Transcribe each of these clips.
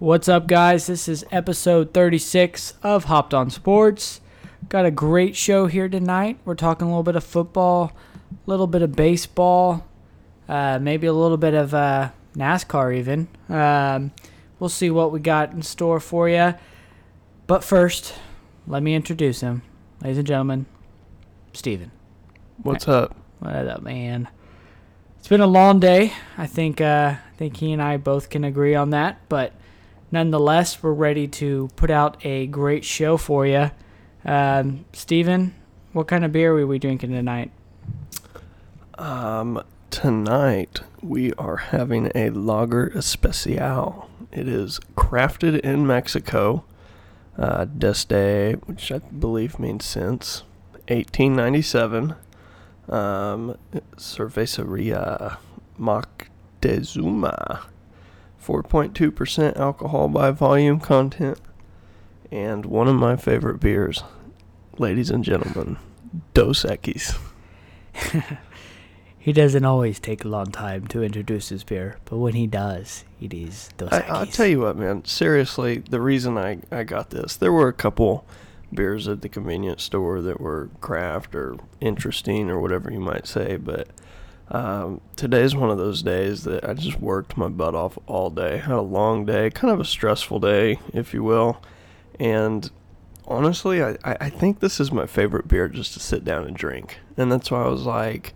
What's up, guys? This is episode 36 of Hopped on Sports. Got a great show here tonight. We're talking a little bit of football, a little bit of baseball, uh, maybe a little bit of uh, NASCAR, even. Um, we'll see what we got in store for you. But first, let me introduce him. Ladies and gentlemen, Steven. What's up? What up, man? It's been a long day. I think uh, I think he and I both can agree on that. But nonetheless, we're ready to put out a great show for you. Um, Steven, what kind of beer are we drinking tonight? Um, tonight we are having a Lager Especial. It is crafted in Mexico, uh, desde, which I believe means since 1897. Um, Cerveceria Moctezuma. 4.2% alcohol by volume content. And one of my favorite beers, ladies and gentlemen, Dos Equis. He doesn't always take a long time to introduce his beer, but when he does, it is Dos I, I'll tell you what, man. Seriously, the reason I, I got this, there were a couple beers at the convenience store that were craft or interesting or whatever you might say, but um, today's one of those days that I just worked my butt off all day. Had a long day, kind of a stressful day, if you will. And honestly, I, I think this is my favorite beer just to sit down and drink. And that's why I was like,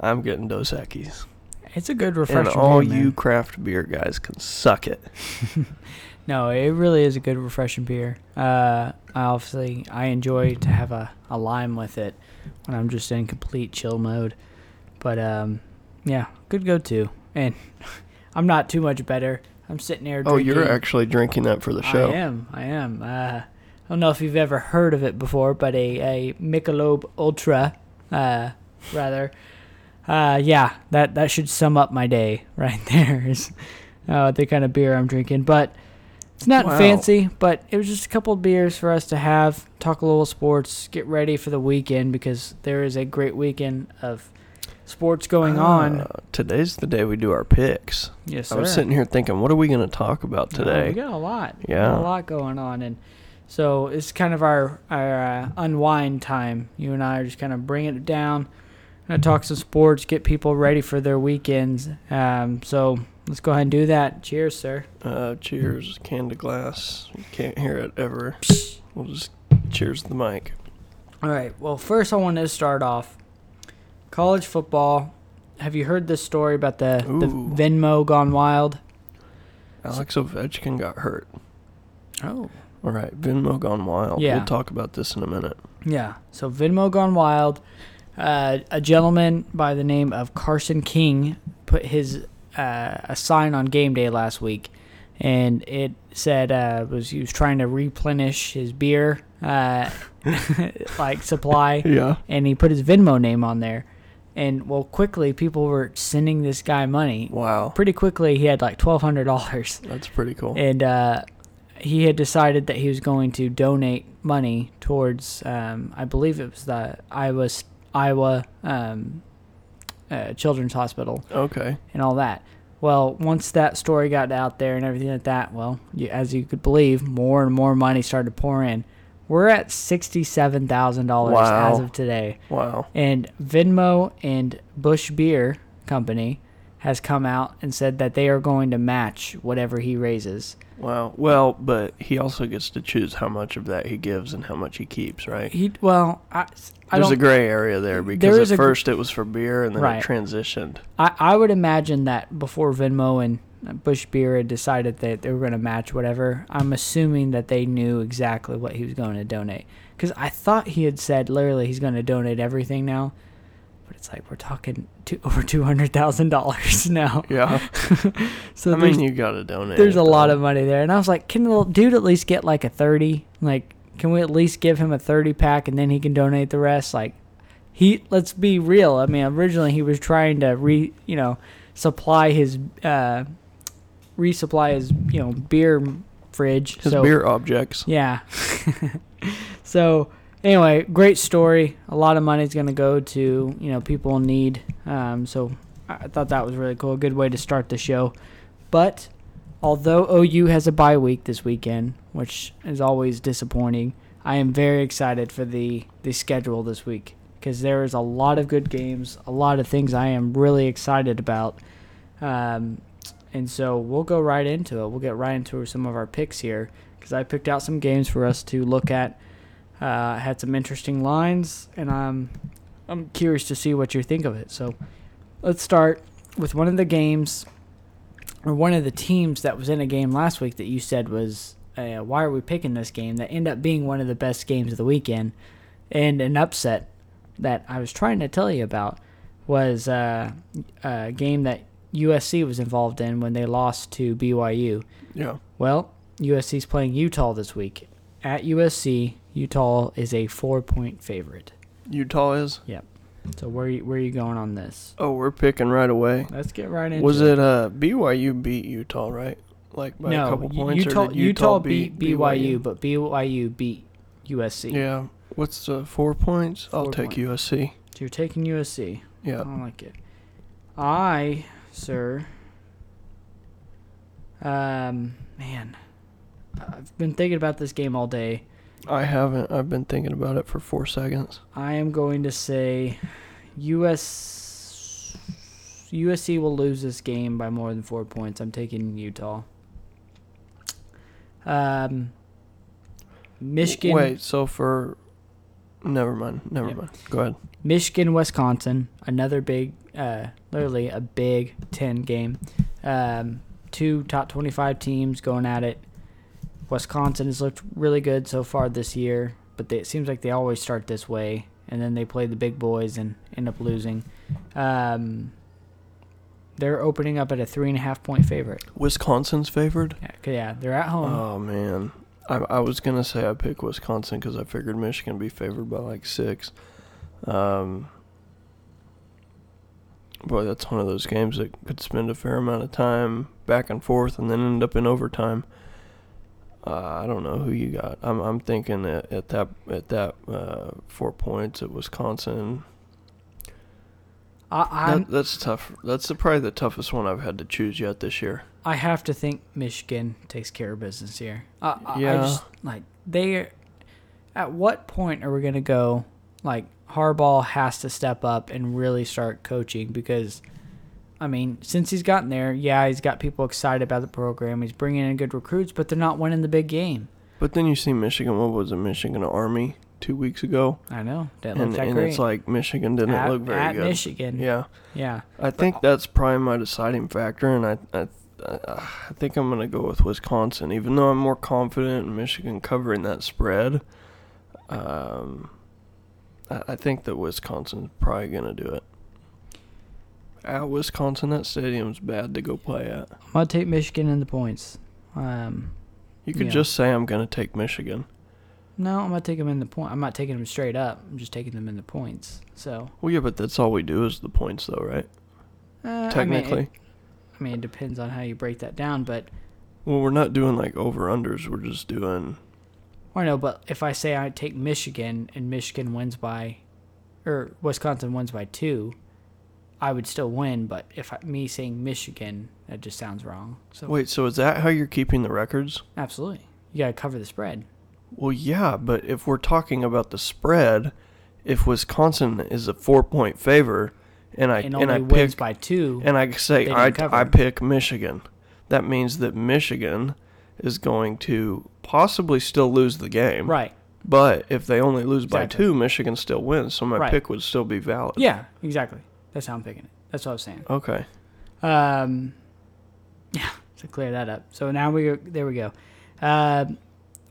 I'm getting Dos Equis. It's a good And all beer, you craft beer guys can suck it. No, it really is a good refreshing beer. Uh, I obviously I enjoy to have a, a lime with it when I'm just in complete chill mode. But um, yeah, good go to. And I'm not too much better. I'm sitting there. Oh, you're actually drinking that for the show. I am. I am. Uh, I don't know if you've ever heard of it before, but a a Michelob Ultra, uh, rather. Uh, yeah, that that should sum up my day right there. Is uh, the kind of beer I'm drinking, but it's not Wow. fancy. But it was just a couple of beers for us to have, talk a little sports, get ready for the weekend because there is a great weekend of sports going on. Uh, today's the day we do our picks. Yes, sir. I was sitting here thinking, what are we going to talk about today? we got a lot. Yeah. a lot going on, and so it's kind of our our uh, unwind time. You and I are just kind of bringing it down, gonna talk some sports, get people ready for their weekends. Um, so let's go ahead and do that. Cheers, sir. Uh, cheers, can to glass. You can't hear it ever. We'll just cheers the mic. All right. Well, first I want to start off college football. Have you heard this story about the, the Ooh. Venmo gone wild? Alex Ovechkin got hurt. Oh. All right, Venmo gone wild. Yeah. We'll talk about this in a minute. Yeah. So Venmo gone wild. Uh, a gentleman by the name of Carson King put his uh, a sign on game day last week, and it said uh, was he was trying to replenish his beer uh, like supply, Yeah. and he put his Venmo name on there. And well, quickly people were sending this guy money. Wow. Pretty quickly, he had like twelve hundred dollars That's pretty cool. and uh, he had decided that he was going to donate money towards, um, I believe it was the Iowa Iowa um, uh, Children's Hospital Okay. and all that. Well, once that story got out there and everything like that, well, you, as you could believe, more and more money started to pour in. We're at sixty-seven thousand dollars Wow. as of today. Wow. And Venmo and Busch Beer Company has come out and said that they are going to match whatever he raises. Wow. Well, but he also gets to choose how much of that he gives and how much he keeps, right? He well, I, I There's a don't. gray area there because at gr- first it was for beer and then Right. it transitioned. I, I would imagine that before Venmo and Busch Beer had decided that they were going to match whatever, I'm assuming that they knew exactly what he was going to donate. Because I thought he had said literally he's going to donate everything now, but it's like we're talking two, over two hundred thousand dollars now. Yeah. So I mean, you got to donate. there's a lot of money there. And I was like, can the dude at least get like a 30? Like, can we at least give him a 30 pack and then he can donate the rest? Like, he, let's be real. I mean, originally he was trying to re, you know, supply his, uh, resupply his, you know, beer fridge. his so, beer objects. Yeah. so, anyway, great story. A lot of money is going to go to, you know, people in need. Um, so, I I thought that was really cool. A good way to start the show. But although OU has a bye week this weekend, which is always disappointing, I am very excited for the the schedule this week because there is a lot of good games, a lot of things I am really excited about. Um, and so we'll go right into it. We'll get right into some of our picks here because I picked out some games for us to look at. Uh, had some interesting lines, and I'm I'm curious to see what you think of it. So let's start with one of the games or one of the teams that was in a game last week that you said was uh, why are we picking this game that ended up being one of the best games of the weekend and an upset that I was trying to tell you about was uh, a game that USC was involved in when they lost to BYU. Yeah. Well, USC's playing Utah this week. At USC, Utah is a four point favorite. Utah is. Yep. So where you, where are you going on this? Oh, we're picking right away. Let's get right into Was it uh BYU beat Utah right? Like by no, a couple points. Utah, did Utah beat BYU, but BYU beat USC. Yeah. What's the four points? I'll take point. USC. So you're taking USC. Yeah. I don't like it. I, sir. Um, man, I've been thinking about this game all day. I haven't. I've been thinking about it for four seconds. I am going to say, US USC will lose this game by more than four points. I'm taking Utah. Um, Michigan. Wait. So for. Never mind. Never Yeah. mind. Go ahead. Michigan, Wisconsin, another big, uh, literally a Big Ten game. Um, two top 25 teams going at it. Wisconsin has looked really good so far this year, but they, it seems like they always start this way, and then they play the big boys and end up losing. Um, they're opening up at a three and a half point favorite. Wisconsin's favored. Yeah, yeah they're at home. Oh man, I I was gonna say I pick Wisconsin because I figured Michigan would be favored by like six. Um, boy, that's one of those games that could spend a fair amount of time back and forth and then end up in overtime. Uh, I don't know who you got. I'm I'm thinking at, at that at that uh, four points at Wisconsin. I, That, that's tough. That's probably the toughest one I've had to choose yet this year. I have to think Michigan takes care of business here. I, I, I Yeah. just like they. At what point are we gonna go? Like Harbaugh has to step up and really start coaching because, I mean, since he's gotten there, yeah, he's got people excited about the program. He's bringing in good recruits, but they're not winning the big game. But then you see Michigan. What was it? Michigan Army two weeks ago. I know didn't and, and it's like Michigan didn't at, look very at good. Michigan. Yeah, yeah. I think that's probably my deciding factor, and I, I, I think I'm gonna go with Wisconsin, even though I'm more confident in Michigan covering that spread. Um, I, I think that Wisconsin's probably gonna do it. At Wisconsin, that stadium's bad to go play at. I'm gonna take Michigan in the points. Um, You could Yeah. just say I'm gonna take Michigan. no, I'm not taking them in the point. I'm not taking them straight up. I'm just taking them in the points. So Well, yeah, but that's all we do is the points, though, right? uh, I mean, Technically. it- I mean, it depends on how you break that down, but Well, we're not doing like over unders. We're just doing. I know. But if I say I take Michigan and Michigan wins by, or Wisconsin wins by two, I would still win. But if I, me saying Michigan, that just sounds wrong. So Wait, so is that how you're keeping the records? absolutely, you gotta cover the spread. Well, yeah, but if we're talking about the spread, if Wisconsin is a four point favor, and I and and, I pick by two. and I say I. I pick Michigan, that means that Michigan is going to possibly still lose the game. right. But if they only lose by two, Michigan still wins. So my Right. pick would still be valid. Yeah. Exactly. That's how I'm picking it. That's what I was saying. Okay. Um, yeah, to clear that up. So now we there we go. Uh,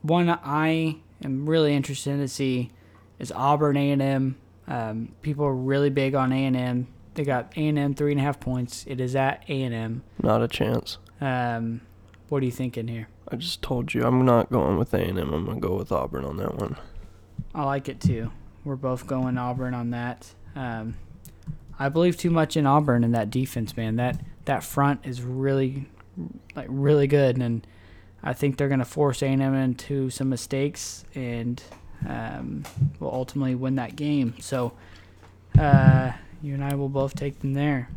one I am really interested in to see is Auburn A and M. Um, people are really big on A and M. They got A and M three and a half points. It is at A and M. Not a chance. Um, what are you thinking here? I just told you I'm not going with A&M. I'm going to go with Auburn on that one. I like it too. We're both going Auburn on that. Um, I believe too much in Auburn and that defense, man. That that front is really, like really good, and I think they're going to force A&M into some mistakes and um, will ultimately win that game. So uh, you and I will both take them there.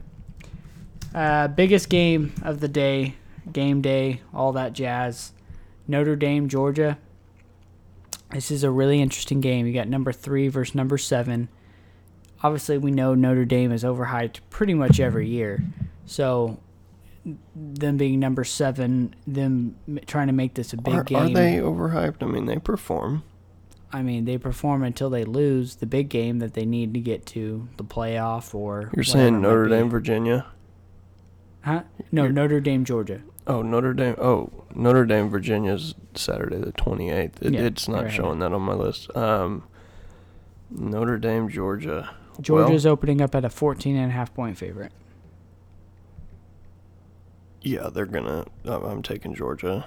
Uh, biggest game of the day game day, all that jazz. Notre Dame, Georgia. This is a really interesting game. You got number three versus number seven. Obviously, we know Notre Dame is overhyped pretty much every year. So, them being number seven, them trying to make this a big Are, game. are they overhyped? I mean, they perform. I mean, they perform until they lose the big game that they need to get to the playoff or. You're saying Notre. Dame, Virginia? Huh? No, You're- Notre Dame, Georgia. Oh, Notre Dame. Oh, Notre Dame, Virginia's Saturday the 28th. It, Yeah, it's not right. showing that on my list. Um, Notre Dame, Georgia. Georgia's opening up at a 14 and a half point favorite. Yeah, they're gonna. I'm I'm taking Georgia.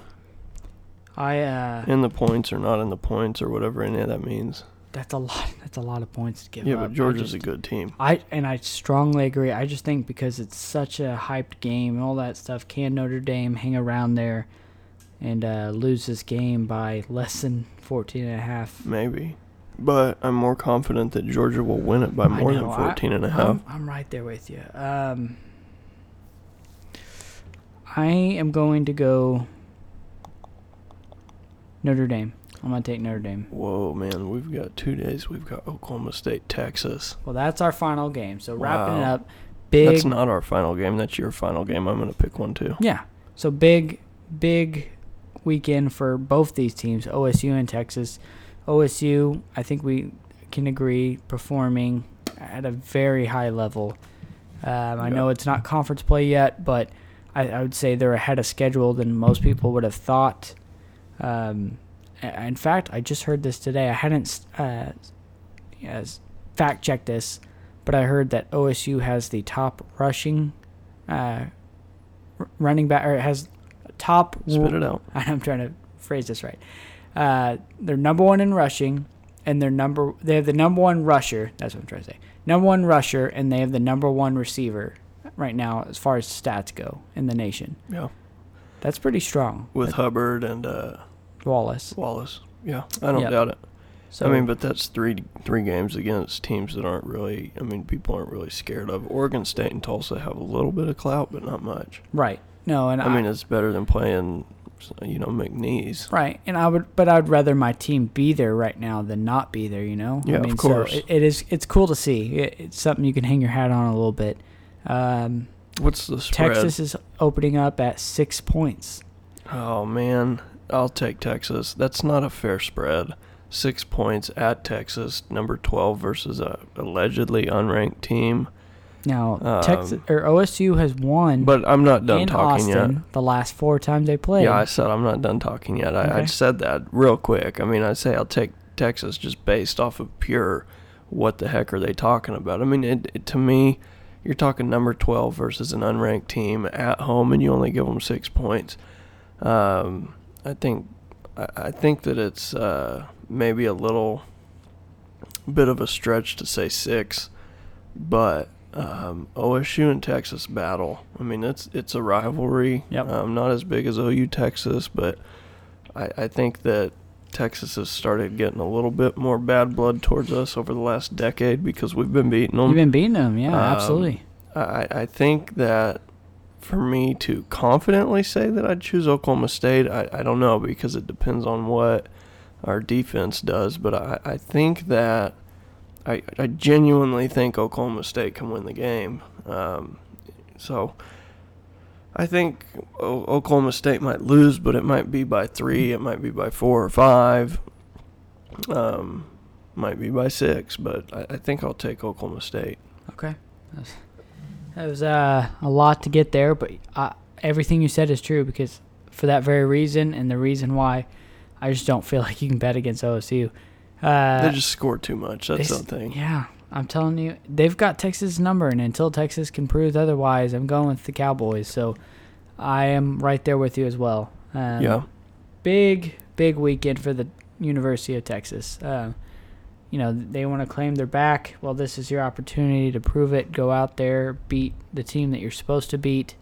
I uh In the points or not in the points or whatever any of that means. that's a lot that's a lot of points to give Yeah, up. but I Georgia's a good team. I and I strongly agree. I just think because it's such a hyped game and all that stuff, can Notre Dame hang around there and uh, lose this game by less than 14 and a half? Maybe. But I'm more confident that Georgia will win it by I more than know, I- 14 and a half. I'm, I'm right there with you. Um, I am going to go Notre Dame. I'm going to take Notre Dame. Whoa, man, we've got two days. We've got Oklahoma State, Texas. Well, that's our final game. So wrapping it up, big. That's not our final game. That's your final game. I'm going to pick one too. Yeah. So big, big weekend for both these teams, OSU and Texas. OSU, I think we can agree, performing at a very high level. Um, I know it's not conference play yet, but I, I would say they're ahead of schedule than most people would have thought. Um, in fact, I just heard this today. I hadn't uh, yes, fact checked this, but I heard that OSU has the top rushing uh, running back, or has top. Spit it out. I'm trying to phrase this right. Uh, they're number one in rushing, and they're number they have the number one rusher. That's what I'm trying to say. Number one rusher, and they have the number one receiver right now as far as stats go in the nation. Yeah. That's pretty strong. With Hubbard and uh, Wallace. Wallace. Yeah, I don't Yep. doubt it. So I mean, but that's three three games against teams that aren't really. I mean, people aren't really scared of. Oregon State and Tulsa have a little bit of clout, but not much. right. No, and I mean, it's better than playing, you know, McNeese. Right, and I would, but I'd rather my team be there right now than not be there. You know. Yeah, I of mean, course. So it, it is. It's cool to see. It, it's something you can hang your hat on a little bit. Um, What's the spread? Texas is opening up at six points. Oh man, I'll take Texas. That's not a fair spread. Six points at Texas, number twelve versus a allegedly unranked team. Now, Um, Texas or OSU has won But I'm not done in talking Austin yet. the last four times they played. Yeah, I said I'm not done talking yet. I, I said that real quick. I mean, I say I'll take Texas just based off of pure what the heck are they talking about? I mean, it, it, to me, you're talking number 12 versus an unranked team at home, and you only give them six points. Um, I think I, think that it's uh, maybe a little bit of a stretch to say six, but um, OSU and Texas battle. I mean, it's it's a rivalry. Yep. Um, not as big as OU Texas, but I, I think that Texas has started getting a little bit more bad blood towards us over the last decade because we've been beating them. You've been beating them, yeah, Um, absolutely. I, I think that for me to confidently say that I'd choose Oklahoma State, I, I don't know because it depends on what our defense does. But I, I think that I, I genuinely think Oklahoma State can win the game. Um, so I think o- Oklahoma State might lose, but it might be by three, it might be by four or five, um, might be by six. But I, I think I'll take Oklahoma State. Okay. That's- That was uh, a lot to get there, but uh, everything you said is true because for that very reason and the reason why I just don't feel like you can bet against OSU. Uh, They just score too much. That's they the thing. Yeah, I'm telling you, they've got Texas' number, and until Texas can prove otherwise, I'm going with the Cowboys. So I am right there with you as well. Um, yeah. big big weekend for the University of Texas. Uh, you know they want to claim they're back. Well, this is your opportunity to prove it. Go out there, beat the team that you're supposed to beat,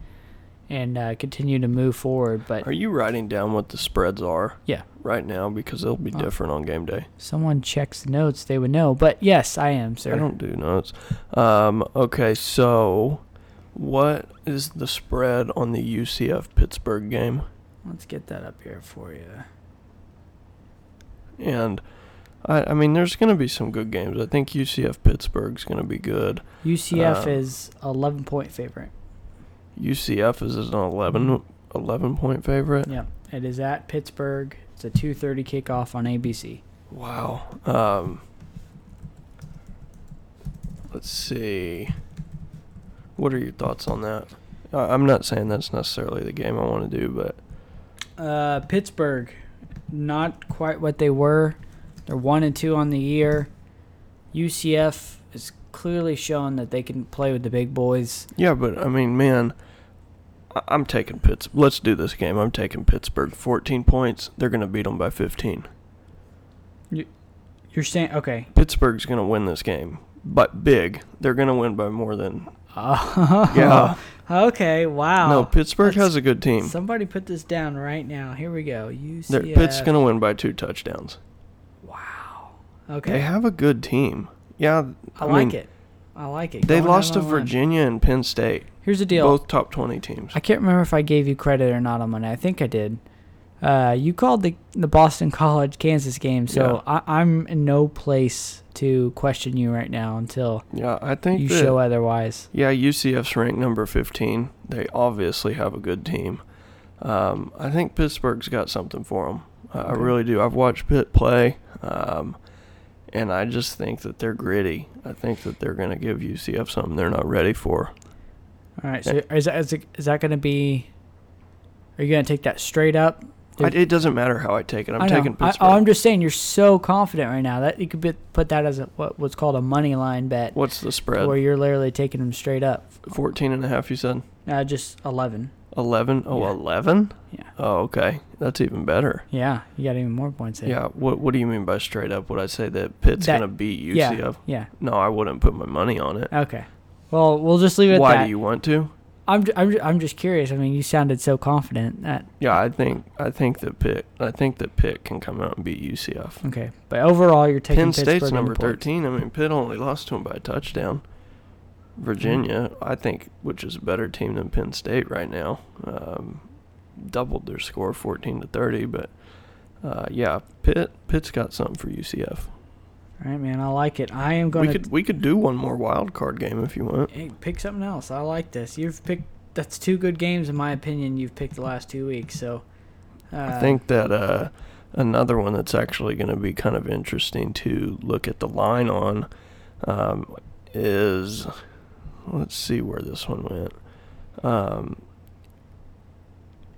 and uh, continue to move forward. But Are you writing down what the spreads are yeah, right now? Because they'll be Oh. different on game day. someone checks the notes, they would know. But yes, I am, sir. I don't do notes. Um, okay, so What is the spread on the UCF Pittsburgh game? Let's get that up here for you. And I, I mean, there's going to be some good games. I think UCF Pittsburgh's going to be good. UCF Um, is 11 point favorite. UCF is an 11, 11 point favorite. Yeah, it is at Pittsburgh. It's a 2:30 kickoff on ABC. Wow. Um, let's see. What are your thoughts on that? I- I'm not saying that's necessarily the game I want to do, but Uh, Pittsburgh, not quite what they were. They're one and two on the year. UCF is clearly showing that they can play with the big boys. yeah, but I mean, man, I'm taking Pitts. Let's do this game. I'm taking Pittsburgh. 14 points. They're going to beat them by 15. You're saying okay? Pittsburgh's going to win this game, but big. They're going to win by more than. Oh, Yeah. Okay. Wow. No, Pittsburgh That's- has a good team. Somebody put this down right now. Here we go. UCF. They're, Pitt's going to win by two touchdowns. Wow. They have a good team. Yeah, I, I like mean, it. I like it. They Going lost to on a run. Virginia and Penn State, Here's the deal. both top 20 teams. I can't remember if I gave you credit or not on Monday. I think I did. Uh, you called the the Boston College Kansas game, so I, I'm in no place to question you right now until Yeah, I think you that, show otherwise. Yeah, UCF's ranked number 15. They obviously have a good team. Um, I think Pittsburgh's got something for them. I, I really do. I've watched Pitt play, um, and I just think that they're gritty. I think that they're going to give UCF something they're not ready for. All right, so is that, is, it, is that going to be? Are you going to take that straight up? I, it doesn't matter how I take it. I'm I taking I, Pittsburgh. I'm just saying you're so confident right now that you could be, put that as a, what what's called a money line bet, What's the spread? where you're literally taking them straight up. 14 and a half, you said? Uh, just eleven. 11? Oh, Yeah. 11? Yeah. Oh, okay. That's even better. Yeah, you got even more points there. Yeah. What What do you mean by straight up? Would I say that Pitt's That- going to beat UCF? Yeah. Yeah. No, I wouldn't put my money on it. Okay. Well, we'll just leave it at Why that. do you want to? I'm, ju- I'm, ju- I'm just curious. I mean, you sounded so confident that Yeah, I think I think that Pitt I think that Pitt can come out and beat UCF. okay. But overall, you're taking Penn Pittsburgh State's in the number points. thirteen. I mean, Pitt only lost to him by a touchdown. Virginia, I think, which is a better team than Penn State right now, um, doubled their score, fourteen to thirty. But uh, yeah, Pitt Pitt's got something for UCF. All right, man. I like it. I am We going to could we could do one more wild card game if you want. hey, pick something else. I like this. You've picked. That's two good games in my opinion. You've picked the last two weeks. So uh, I think that uh, another one that's actually going to be kind of interesting to look at the line on um, is let's see where this one went. Um,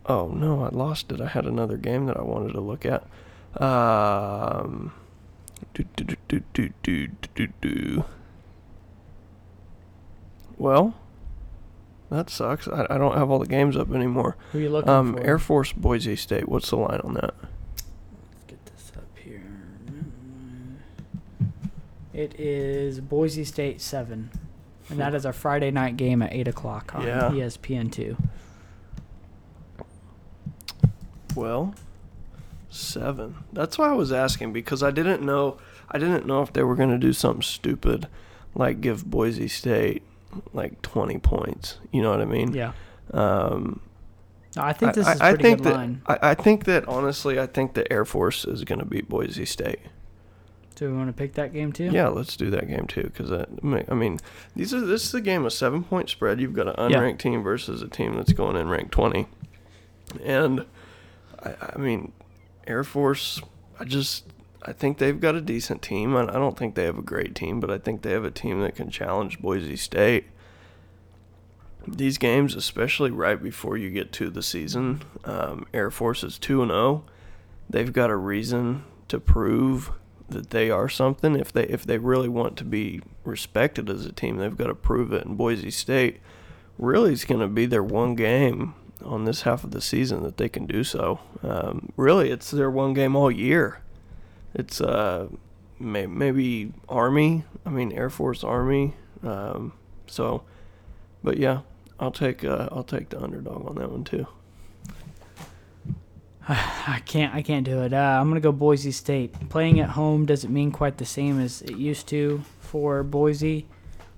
oh no, I lost it. I had another game that I wanted to look at. Um, do, do, do, do, do, do, do. Well, that sucks. I, I don't have all the games up anymore. Who are you looking um, for? Air Force Boise State. What's the line on that? Let's get this up here. It is Boise State 7 and that is our Friday night game at eight o'clock on Yeah. ESPN two. Well, seven. That's why I was asking because I didn't know. I didn't know if they were going to do something stupid, like give Boise State like twenty points. You know what I mean? Yeah, Um, I think this I, is a I pretty think good that line. I, I think that honestly, I think the Air Force is going to beat Boise State. Do we want to pick that game too? Yeah, let's do that game too. Because I, I mean, these are this is a game of seven point spread. You've got an Yeah. unranked team versus a team that's going in ranked twenty, and I, I mean, Air Force. I just I think they've got a decent team. I, I don't think they have a great team, but I think they have a team that can challenge Boise State. These games, especially right before you get to the season, um, Air Force is two and zero. They've got a reason to prove that they are something. If they if they really want to be respected as a team, they've got to prove it. And Boise State really is going to be their one game on this half of the season that they can do so. Um, really, it's their one game all year. It's uh, may, maybe Army. I mean Air Force Army. Um, so, but yeah, I'll take uh, I'll take the underdog on that one too. I can't. I can't do it. Uh, I'm gonna go Boise State. Playing at home doesn't mean quite the same as it used to for Boise,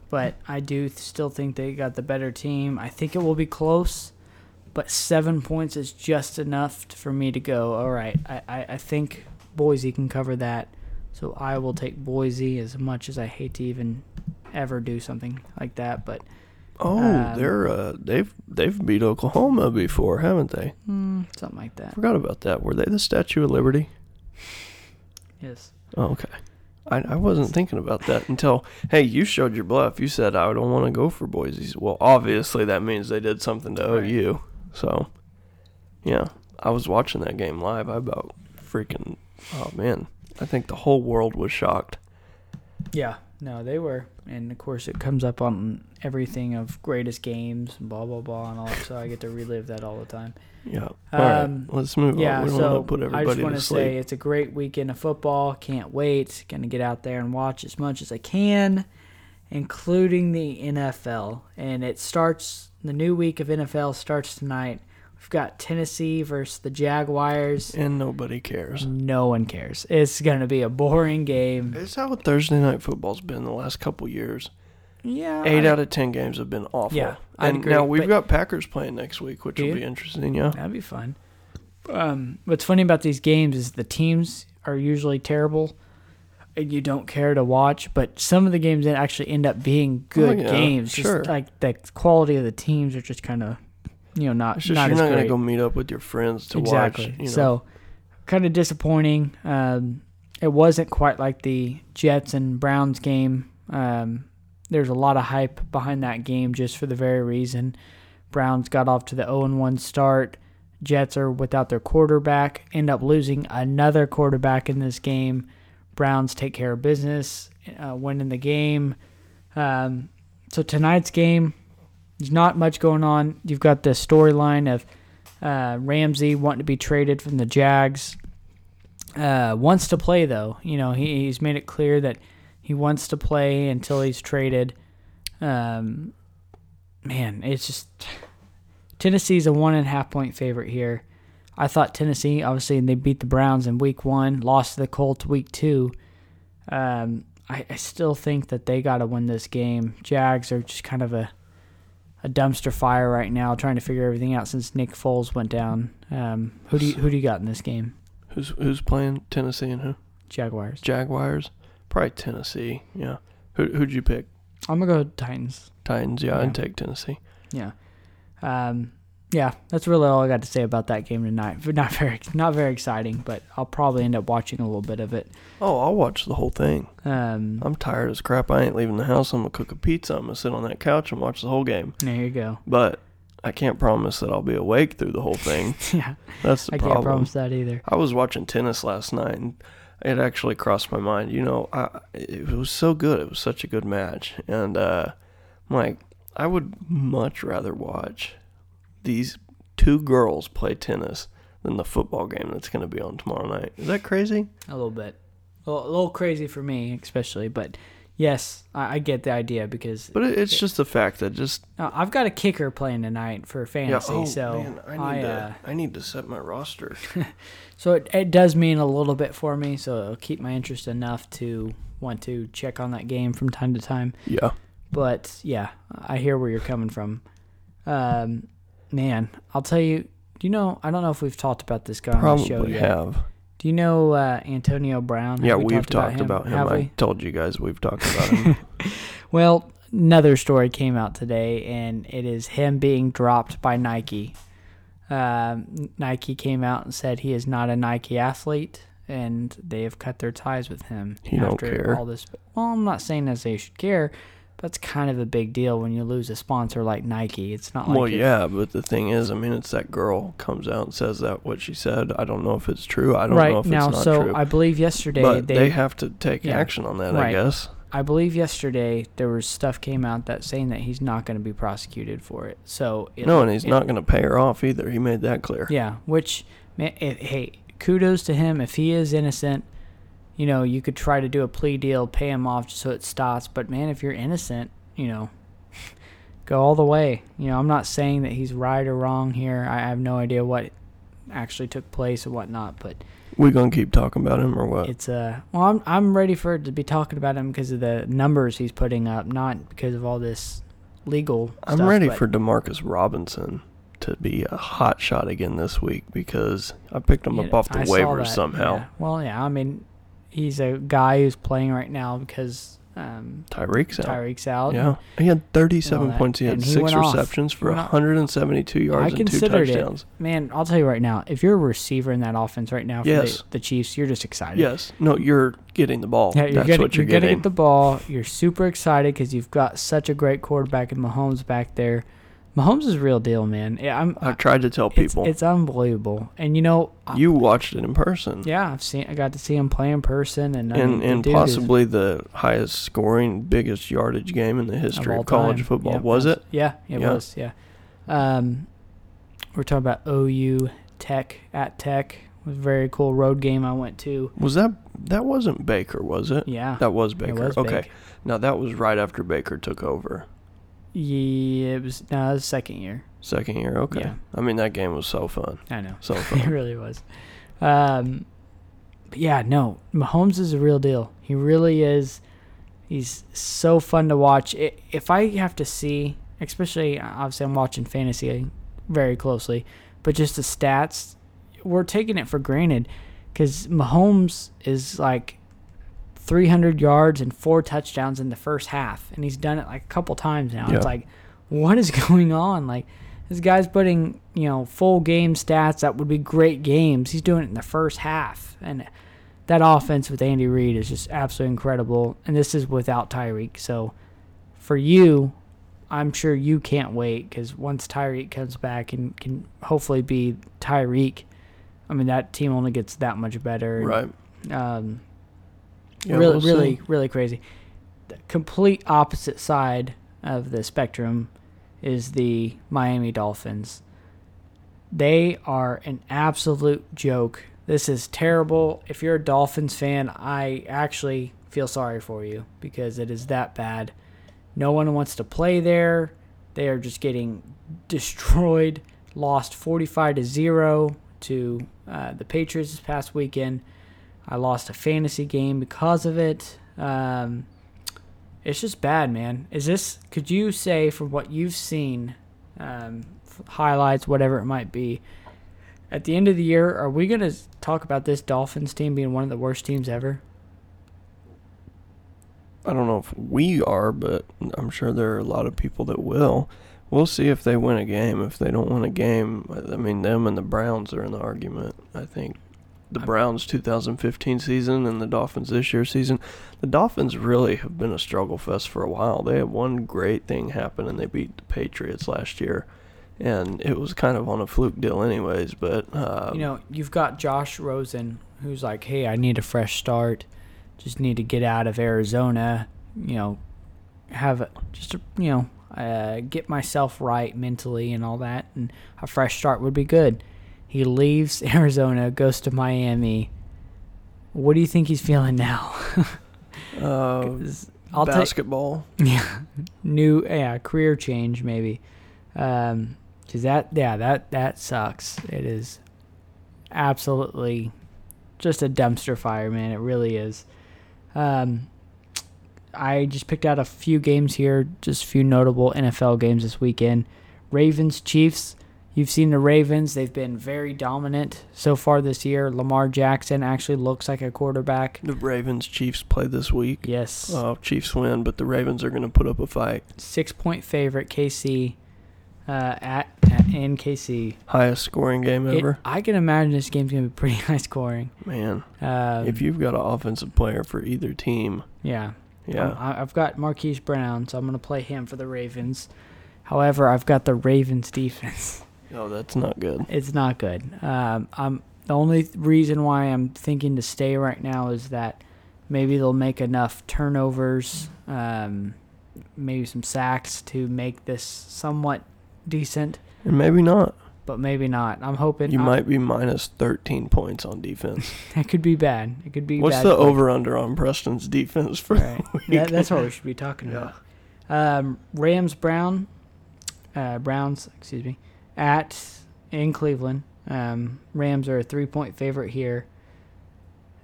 but I do still think they got the better team. I think it will be close, but seven points is just enough for me to go. All right, I, I, I think Boise can cover that, so I will take Boise. As much as I hate to even ever do something like that, but Oh, Um, they're uh, they've they've beat Oklahoma before, haven't they? mm, something like that. Forgot about that. Were they the Statue of Liberty? Yes. Oh, okay. I, I wasn't thinking about that until hey, you showed your bluff. You said I don't want to go for Boise. Well, obviously that means they did something to Right. OU. So, yeah, I was watching that game live. I about freaking oh man, I think the whole world was shocked. Yeah, no, they were, and of course it comes up on everything of greatest games and blah blah blah and all. that, So I get to relive that all the time. Yeah. All right, Um, let's move Yeah, on. We don't so to put I just want to to say it's a great weekend of football. Can't wait. Gonna get out there and watch as much as I can, including the NFL. And it starts. The new week of NFL starts tonight. We've got Tennessee versus the Jaguars. and nobody cares. No one cares. It's gonna be a boring game. It's how Thursday night football's been the last couple years. Yeah, Eight I- out of ten games have been awful. Yeah, I'd and agree, now we've got Packers playing next week, which will you? be interesting. Yeah. That'd be fun. Um, what's funny about these games is the teams are usually terrible, and you don't care to watch. But some of the games that actually end up being good Oh, yeah, games. sure. Just like the quality of the teams are just kind of, you know, not It's just not you're not great. gonna go meet up with your friends to exactly. watch. You know. So, kind of disappointing. Um, it wasn't quite like the Jets and Browns game. Um, there's a lot of hype behind that game just for the very reason Browns got off to the 0 1 start. Jets are without their quarterback, end up losing another quarterback in this game. Browns take care of business, uh, winning the game. Um, so tonight's game, there's not much going on. You've got the storyline of uh, Ramsey wanting to be traded from the Jags. Uh, wants to play though. You know he, he's made it clear that he wants to play until he's traded. Um, man, it's just Tennessee's a one and a half point favorite here. I thought Tennessee, obviously, they beat the Browns in week one, lost to the Colts week two. Um, I, I still think that they got to win this game. Jags are just kind of a a dumpster fire right now, trying to figure everything out since Nick Foles went down. Um, who do you who do you got in this game? who's who's playing Tennessee and who? Jaguars. Jaguars. Probably Tennessee. Yeah. Who who'd you pick? I'm gonna go Titans. Titans. Yeah, Yeah. I'd take Tennessee. Yeah. Um, yeah, that's really all I got to say about that game tonight. But not very, not very exciting. But I'll probably end up watching a little bit of it. Oh, I'll watch the whole thing. Um, I'm tired as crap. I ain't leaving the house. I'm gonna cook a pizza. I'm gonna sit on that couch and watch the whole game. there you go. But I can't promise that I'll be awake through the whole thing. yeah, That's the I can't problem. promise that either. I was watching tennis last night, and it actually crossed my mind. You know, I, it was so good. It was such a good match, and uh, I'm like, I would much rather watch these two girls play tennis than the football game that's going to be on tomorrow night. Is that crazy? A little bit, a little, crazy for me, especially. But yes, I, I get the idea because But it, it's just the fact that just I've got a kicker playing tonight for yeah. fantasy. Oh so man, I I, need to uh, I need to set my roster. so it, it does mean a little bit for me. So it'll keep my interest enough to want to check on that game from time to time. yeah. But yeah, I hear where you're coming from. Um, man, I'll tell you. Do you know? I don't know if we've talked about this guy on the show Probably yet. have. Do you know uh, Antonio Brown? Have Yeah, we we've talked about him. Have I we? told you guys we've talked about him. Well, another story came out today, and it is him being dropped by Nike. Um, Nike came out and said he is not a Nike athlete, and they have cut their ties with him. You don't after care. all this. Well, I'm not saying that they should care, it's kind of a big deal when you lose a sponsor like Nike. It's not like well, yeah, but the thing is, I mean, it's that girl comes out and says that what she said. I don't know if it's true. I don't right know if now. it's not so true. I believe yesterday but they, they, have to take Yeah. action on that, I guess. I believe yesterday there was stuff came out that saying that he's not going to be prosecuted for it. So it, no, and he's it- not going to pay her off either. He made that clear. Yeah, which man, if, hey, kudos to him. If he is innocent, you know, you could try to do a plea deal, pay him off just so it stops. But man, if you're innocent, you know, go all the way. You know, I'm not saying that he's right or wrong here. I have no idea what actually took place or whatnot, but We gonna keep talking about him or what? It's uh well I'm I'm ready for it to be talking about him because of the numbers he's putting up, not because of all this legal. I'm stuff, ready for Demarcus Robinson to be a hot shot again this week because I picked him up off the I waivers somehow. yeah. Well, yeah, I mean, he's a guy who's playing right now because um, Tyreek's out. Tyreek's out. Yeah, he had 37 points. He had he six went off. receptions for 172 yards I and two considered it. Man, I'll tell you right now, if you're a receiver in that offense right now for Yes. the, the Chiefs, you're just excited. Yes, no, you're getting the ball. Yeah, you're That's getting, what you're, you're gonna getting. get the ball. You're super excited because you've got such a great quarterback in Mahomes back there. Mahomes is a real deal, man. Yeah, I'm. I've tried to tell people. it's unbelievable, and you know, you watched it in person. yeah, I've seen. I got to see him play in person, and I and mean, and dude is- possibly the highest scoring, biggest yardage game in the history all of, college time. football. Yep, was it? Yeah, it Yeah. was. Yeah. Um, we're talking about OU Tech at Tech. It was a very cool road game I went to. Was that that wasn't Baker, was it? Yeah. That was Baker. was okay. big. Now that was right after Baker took over. Yeah, it was. No, it was second year. Second year. Okay. Yeah. I mean that game was so fun. I know. So fun. it really was. Um, but yeah, no, Mahomes is a real deal. He really is. He's so fun to watch. If I have to see, especially obviously I'm watching fantasy very closely, but just the stats, we're taking it for granted because Mahomes is like 300 yards and four touchdowns in the first half, and he's done it like a couple times now. Yeah. It's like, what is going on? Like, this guy's putting, you know, full game stats that would be great games. He's doing it in the first half. And that offense with Andy Reid is just absolutely incredible. And this is without Tyreek. So for you, I'm sure you can't wait because once Tyreek comes back and can hopefully be Tyreek, I mean, that team only gets that much better. Right. Um, Yeah, really, we'll really, really crazy. The complete opposite side of the spectrum is the Miami Dolphins. They are an absolute joke. This is terrible. If you're a Dolphins fan, I actually feel sorry for you because it is that bad. No one wants to play there. They are just getting destroyed. Lost 45 to 0 to uh, the Patriots this past weekend. I lost a fantasy game because of it. Um, it's just bad, man. Is this? Could you say from what you've seen, um, highlights, whatever it might be, at the end of the year, are we gonna talk about this Dolphins team being one of the worst teams ever? I don't know if we are, but I'm sure there are a lot of people that will. We'll see if they win a game. If they don't win a game, I mean, them and the Browns are in the argument. I think the Browns 2015 season and the Dolphins this year season. The Dolphins really have been a struggle fest for a while. They had one great thing happen, and they beat the Patriots last year, and it was kind of on a fluke deal, anyways. But uh, you know, you've got Josh Rosen, who's like, "Hey, I need a fresh start. Just need to get out of Arizona. You know, have a, just a, you know, uh, get myself right mentally and all that, and a fresh start would be good." He leaves Arizona, goes to Miami. What do you think he's feeling now? uh, I'll basketball. yeah, new yeah career change maybe, um, cause that yeah that that sucks. It is absolutely just a dumpster fire, man. It really is. Um, I just picked out a few games here, just a few notable NFL games this weekend. Ravens Chiefs. You've seen the Ravens; they've been very dominant so far this year. Lamar Jackson actually looks like a quarterback. The Ravens Chiefs play this week. Yes. Uh, Chiefs win, but the Ravens are going to put up a fight. six point favorite KC uh, at, at in KC. Highest scoring game It- ever. I can imagine this game's gonna be pretty high scoring. Man, Um, if you've got an offensive player for either team, yeah, yeah, Um, I, I've got Marquise Brown, so I'm gonna play him for the Ravens. However, I've got the Ravens defense. oh, that's not good. It's not good. Um, I'm the only reason why I'm thinking to stay right now is that maybe they'll make enough turnovers, um, maybe some sacks to make this somewhat decent, And maybe not. but maybe not. I'm hoping You I- might be minus 13 points on defense. It could be bad. It could be What's the over under on Preston's defense for Right. That, that's what we should be talking Yeah. about. Um, Rams Brown, uh, Browns, excuse me, at in Cleveland. Um, Rams are a three point favorite here.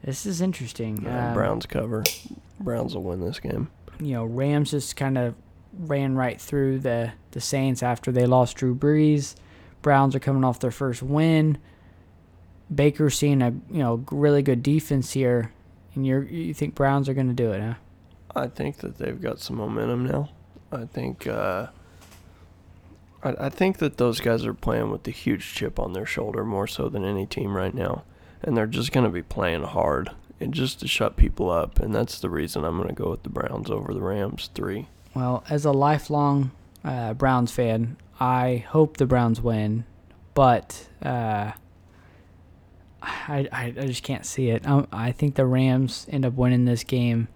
This is interesting. Uh, Um, Browns cover. Browns will win this game. you know, Rams just kind of ran right through the the Saints after they lost Drew Brees. Browns are coming off their first win. Baker's seeing a you know really good defense here, and you you think Browns are going to do it, huh? I think that they've got some momentum now. I think uh, I, I think that those guys are playing with the huge chip on their shoulder more so than any team right now, and they're just going to be playing hard and just to shut people up, and that's the reason I'm going to go with the Browns over the Rams three. Well, as a lifelong uh, Browns fan, I hope the Browns win, but uh, I, I I just can't see it. Um, I think the Rams end up winning this game.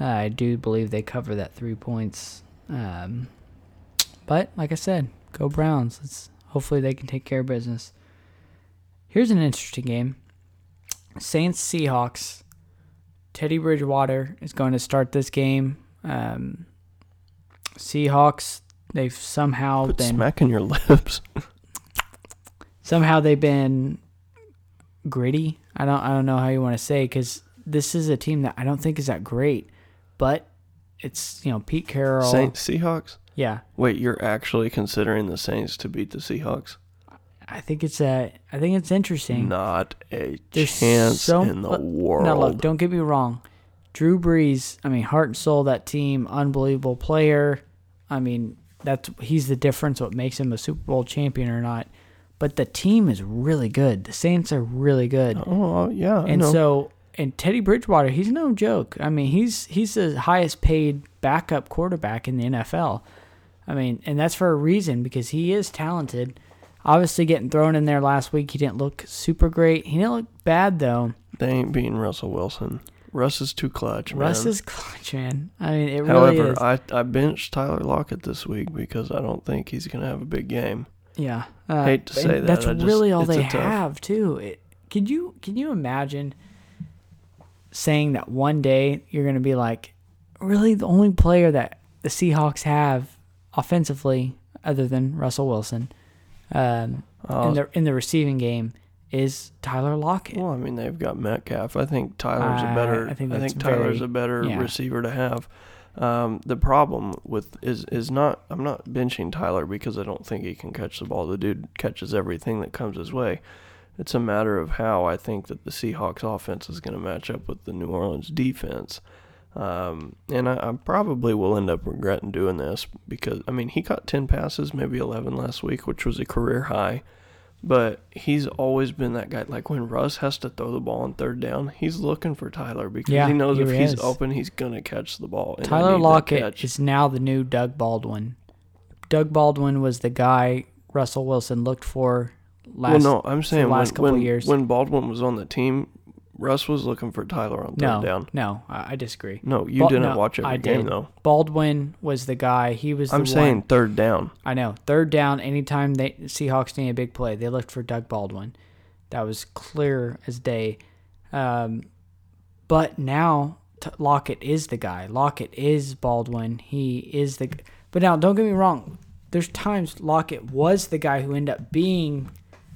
Uh, I do believe they cover that three points. Um, but like I said, go Browns. Let's hopefully they can take care of business. Here's an interesting game: Saints Seahawks. Teddy Bridgewater is going to start this game. Um, Seahawks, they've somehow Quit been smacking your lips. somehow they've been gritty. I don't I don't know how you want to say because this is a team that I don't think is that great, but it's you know Pete Carroll. Saints Seahawks. Yeah, Wait, you're actually considering the Saints to beat the Seahawks? I think it's a I think it's interesting. Not a There's chance so- in the look- world. Now look, don't get me wrong. Drew Brees, I mean, heart and soul that team, unbelievable player. I mean, that's he's the difference what makes him a Super Bowl champion or not. But the team is really good. The Saints are really good. Oh yeah, I and know. so and Teddy Bridgewater, he's no joke. I mean, he's he's the highest paid backup quarterback in the NFL. I mean, and that's for a reason because he is talented. Obviously, getting thrown in there last week, he didn't look super great. He didn't look bad though. they ain't beating Russell Wilson. Russ is too clutch, man. Russ is clutch, man. I mean, it really However. I I benched Tyler Lockett this week because I don't think he's gonna have a big game. yeah, uh, hate to say that, That's just- really all they a tough- have too. It, can you can you imagine saying that one day you're going to be like, really, the only player that the Seahawks have offensively, other than Russell Wilson, um, Uh, in the in the receiving game, is Tyler Lockett. well, I mean they've got Metcalf. I think Tyler's a better. I think I think Tyler's very- a better yeah. receiver to have. Um, the problem with is is not I'm not benching Tyler because I don't think he can catch the ball. The dude catches everything that comes his way. It's a matter of how I think that the Seahawks offense is going to match up with the New Orleans defense. Um, and I, I probably will end up regretting doing this because I mean he caught ten passes, maybe eleven last week, which was a career high. But he's always been that guy. Like when Russ has to throw the ball on third down, he's looking for Tyler because Yeah, he knows he if he's open, he's gonna catch the ball. Tyler Lockett is now the new Doug Baldwin. Doug Baldwin was the guy Russell Wilson looked for last. well, no, I'm saying last when, couple when, years. when Baldwin was on the team, Russ was looking for Tyler on third no, down. no, I, I disagree. No, you Bal- didn't no, watch every I game did. though. Baldwin was the guy. He was. The I'm saying third down. I know. Third down, anytime they Seahawks need a big play, they looked for Doug Baldwin. That was clear as day. Um, but now t- Lockett is the guy. Lockett is Baldwin. He is the. g- But now, don't get me wrong. There's times Lockett was the guy who ended up being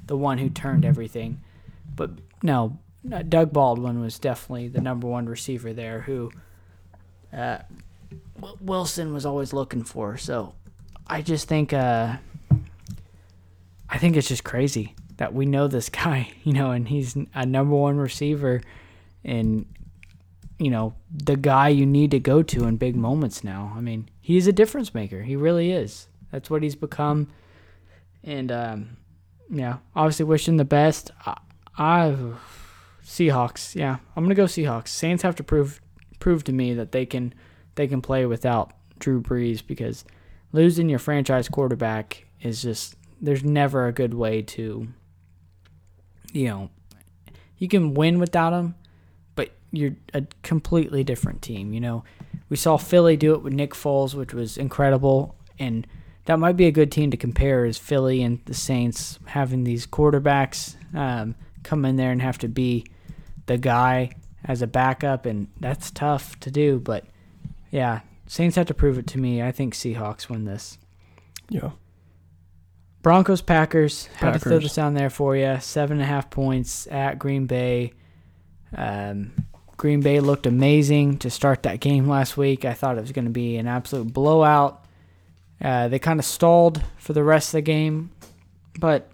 the one who turned everything. But no, Doug Baldwin was definitely the number one receiver there who uh, Wilson was always looking for. So I just think uh, I think it's just crazy that we know this guy, you know, and he's a number one receiver and you know, the guy you need to go to in big moments now. I mean, he's a difference maker. He really is. That's what he's become. And um yeah, obviously wish him the best. I, I Seahawks, yeah. I'm to go Seahawks. Saints have to prove prove to me that they can they can play without Drew Brees because losing your franchise quarterback is just there's never a good way to you know you can win without him but you're a completely different team you know we saw Philly do it with Nick Foles which was incredible and that might be a good team to compare is Philly and the Saints having these quarterbacks um, come in there and have to be the guy as a backup and that's tough to do but yeah Saints have to prove it to me I think Seahawks win this Yeah. Broncos Packers. Had to throw this down there for you. Seven and a half points at Green Bay. Um, Green Bay looked amazing to start that game last week. I thought it was going to be an absolute blowout. Uh, they kind of stalled for the rest of the game, but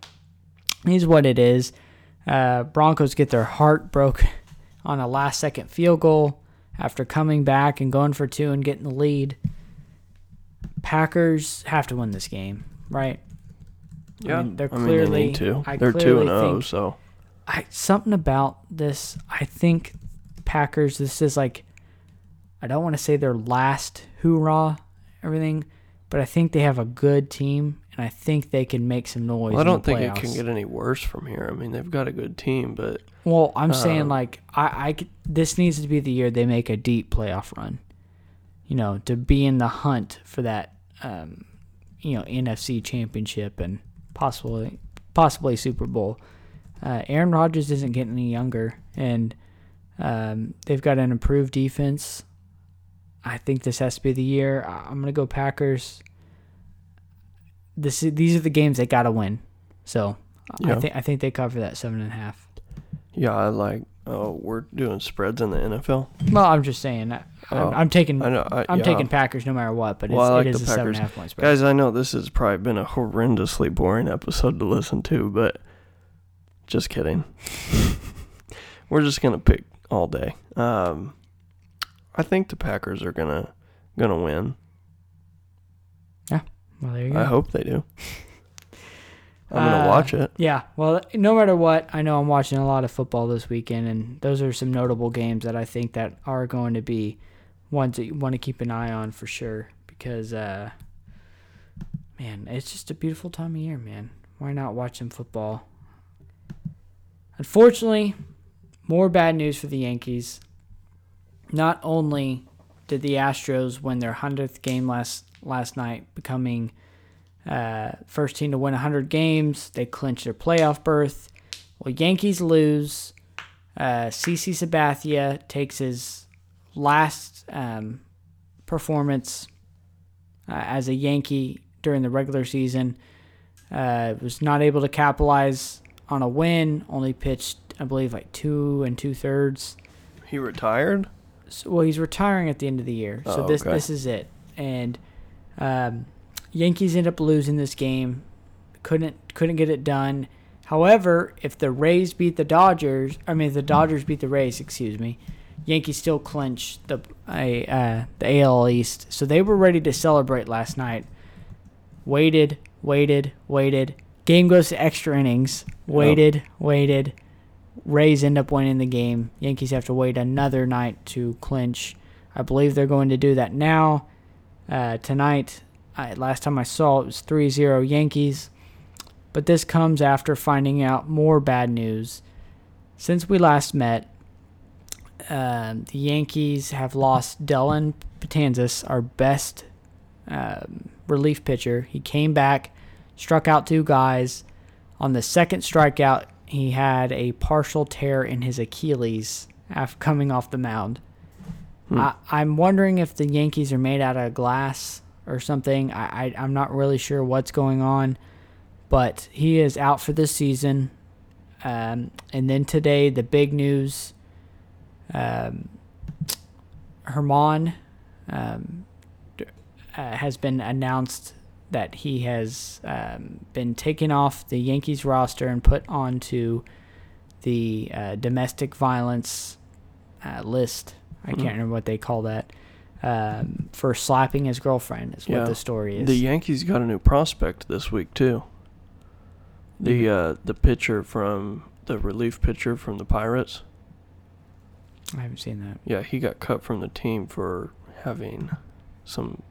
is what it is. Uh, Broncos get their heart broken on a last second field goal after coming back and going for two and getting the lead. Packers have to win this game, right? Yeah, I mean, they're I mean, clearly. they need to. They're two and zero, so I something about this. I think Packers. This is like, I don't want to say their last hoorah, everything, but I think they have a good team, and I think they can make some noise. well, I don't think it can get any worse from here. I mean, they've got a good team, but Well, I'm saying Um, like I, I this needs to be the year they make a deep playoff run. You know, to be in the hunt for that, um, you know, NFC Championship and possibly possibly Super Bowl. Uh, Aaron Rodgers isn't getting any younger, and um, they've got an improved defense. I think this has to be the year. I'm gonna go Packers. This is, these are the games they got to win, so I think I think they cover that seven and a half. yeah, I like. Oh, we're doing spreads in the NFL. Well, I'm just saying. I, Oh, I'm, I'm taking. I know. I, I'm yeah. taking Packers no matter what, but it's, Well, I like it is a seven and Packers. a half point spread. Guys, I know this has probably been a horrendously boring episode to listen to, but just kidding. We're just gonna pick all day. Um, I think the Packers are gonna gonna win. Well, there you go. I hope they do. I'm gonna Uh, watch it. Yeah. Well, no matter what, I know I'm watching a lot of football this weekend, and those are some notable games that I think that are going to be ones that you want to keep an eye on for sure. Because, uh, man, it's just a beautiful time of year, man. Why not watch some football? Unfortunately, more bad news for the Yankees. Not only did the Astros win their hundredth game last last night, becoming uh, first team to win 100 games. They clinch their playoff berth. Well, Yankees lose. Uh, CC Sabathia takes his last um, performance uh, as a Yankee during the regular season. Uh, was not able to capitalize on a win. Only pitched, I believe, like two and two thirds. He retired. So, well, he's retiring at the end of the year, so Oh, this okay. this is it. And um, Yankees end up losing this game. Couldn't couldn't get it done. However, if the Rays beat the Dodgers, I mean, the Dodgers beat the Rays, excuse me, Yankees still clinch the a uh, the AL East. So they were ready to celebrate last night. Waited, waited, waited. Game goes to extra innings. Waited, waited. Rays end up winning the game. Yankees have to wait another night to clinch. I believe they're going to do that now. Uh, tonight, I, last time I saw it was 3 0 Yankees. But this comes after finding out more bad news. Since we last met, um, the Yankees have lost Dellin Betances, our best um, relief pitcher. He came back, struck out two guys. On the second strikeout, he had a partial tear in his Achilles after coming off the mound. Hmm. I, I'm wondering if the Yankees are made out of glass or something. I, I I'm not really sure what's going on, but he is out for this season. Um, and then today, the big news: um, Germán um, uh, has been announced that he has um, been taken off the Yankees roster and put onto the uh, domestic violence uh, list. I Hmm. can't remember what they call that. Um, for slapping his girlfriend is Yeah. what the story is. The Yankees got a new prospect this week too. The uh, the pitcher from the relief pitcher from the Pirates. I haven't seen that. Yeah, he got cut from the team for having some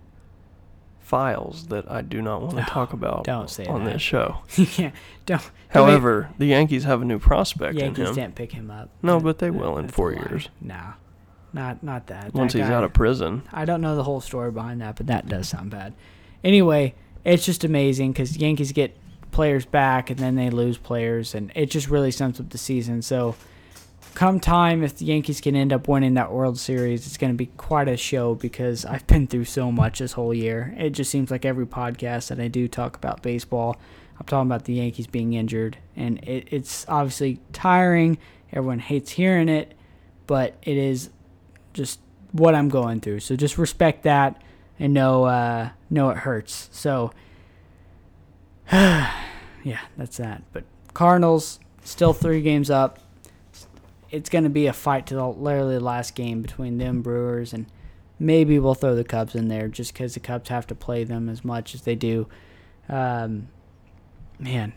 files that I do not want to No, talk about don't say on that. this show. yeah, don't. However, the Yankees have a new prospect Yankees in him. didn't pick him up. No, but they will in four years. Nah, not not that. Once That he's guy- out of prison. I don't know the whole story behind that, but that does sound bad. Anyway, it's just amazing because Yankees get players back and then they lose players, and it just really sums up the season. So, come time, if the Yankees can end up winning that World Series, it's going to be quite a show because I've been through so much this whole year. It just seems like every podcast that I do talk about baseball, I'm talking about the Yankees being injured, and it, it's obviously tiring. Everyone hates hearing it. but it is just what I'm going through. So just respect that and know uh, know it hurts. So yeah, that's that. But Cardinals still three games up. It's going to be a fight to the literally last game between them Brewers and maybe we'll throw the Cubs in there just because the Cubs have to play them as much as they do. Um, man,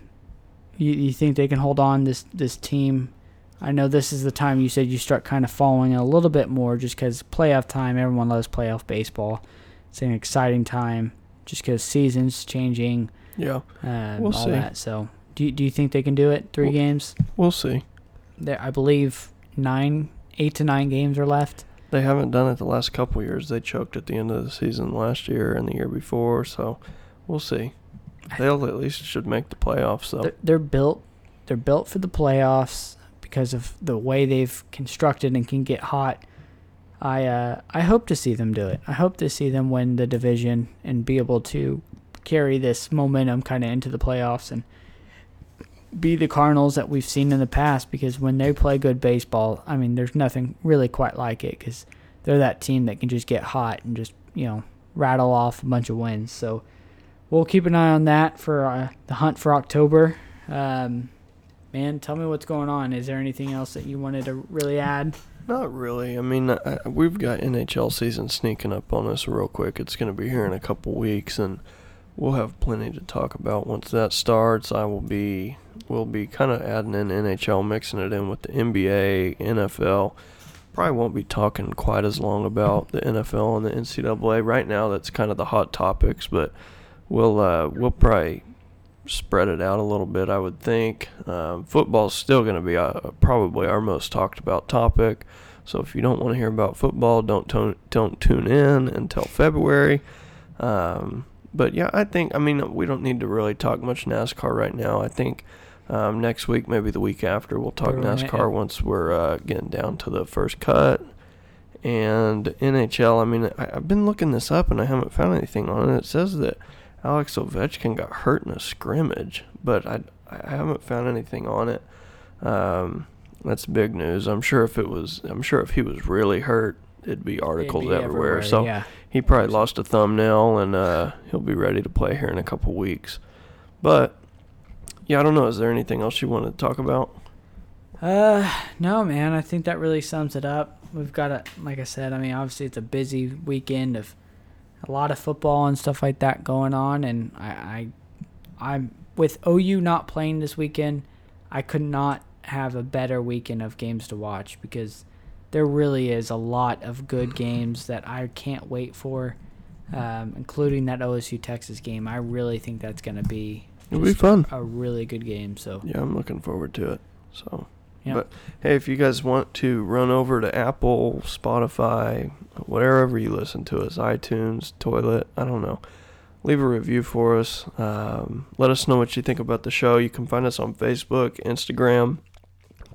you you think they can hold on this this team? I know this is the time you said you start kind of following it a little bit more just because playoff time. Everyone loves playoff baseball. It's an exciting time just because seasons changing. Yeah, um, We'll all see. that. So, do you, do you think they can do it? Three Well- games? we'll see. There, I believe nine, eight to nine games are left. They haven't done it the last couple years. They choked at the end of the season last year and the year before, so we'll see. They'll at least should make the playoffs though. They're, they're built. They're built for the playoffs because of the way they've constructed and can get hot. I uh, I hope to see them do it. I hope to see them win the division and be able to carry this momentum kind of into the playoffs and be the Cardinals that we've seen in the past. Because when they play good baseball, I mean, there's nothing really quite like it because they're that team that can just get hot and just you know rattle off a bunch of wins. So we'll keep an eye on that for uh, the hunt for October. Um, man, tell me what's going on. Is there anything else that you wanted to really add? Not really. I mean, I, we've got NHL season sneaking up on us real quick. It's going to be here in a couple weeks, and we'll have plenty to talk about once that starts. I will be, we'll be kind of adding in NHL, mixing it in with the NBA, NFL. Probably won't be talking quite as long about the NFL and the NCAA right now. That's kind of the hot topics, but we'll uh, we'll probably spread it out a little bit. I would think um, football's still going to be uh, probably our most talked about topic. So if you don't want to hear about football, don't tone, don't tune in until February. Um, but yeah, I think I mean we don't need to really talk much NASCAR right now. I think um, next week, maybe the week after, we'll talk They're in it, NASCAR once we're uh, getting down to the first cut. And NHL, I mean, I, I've been looking this up and I haven't found anything on it. It says that Alex Ovechkin got hurt in a scrimmage, but I, I haven't found anything on it. Um, that's big news. I'm sure if it was, I'm sure if he was really hurt, it'd be articles It'd be everywhere. So yeah. he probably lost a thumbnail and uh, he'll be ready to play here in a couple weeks. But yeah, I don't know. Is there anything else you want to talk about? Uh, no, man. I think that really sums it up. We've got a, like I said. I mean, obviously it's a busy weekend of a lot of football and stuff like that going on, and I, I I'm with OU not playing this weekend. I could not have a better weekend of games to watch because there really is a lot of good games that I can't wait for, um, including that OSU Texas game. I really think that's going to be It'll be fun. a really good game. So Yeah, I'm looking forward to it. So, Yep. but hey, if you guys want to run over to Apple, Spotify, wherever you listen to us, iTunes, Toilet, I don't know, leave a review for us. Um, let us know what you think about the show. You can find us on Facebook, Instagram,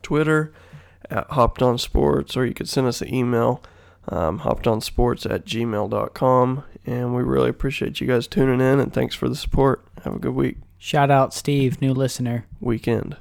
Twitter at Hopped On Sports, or you could send us an email, um, hoppedonsports at gmail.com. And we really appreciate you guys tuning in, and thanks for the support. Have a good week, shout out Steve, new listener. weekend.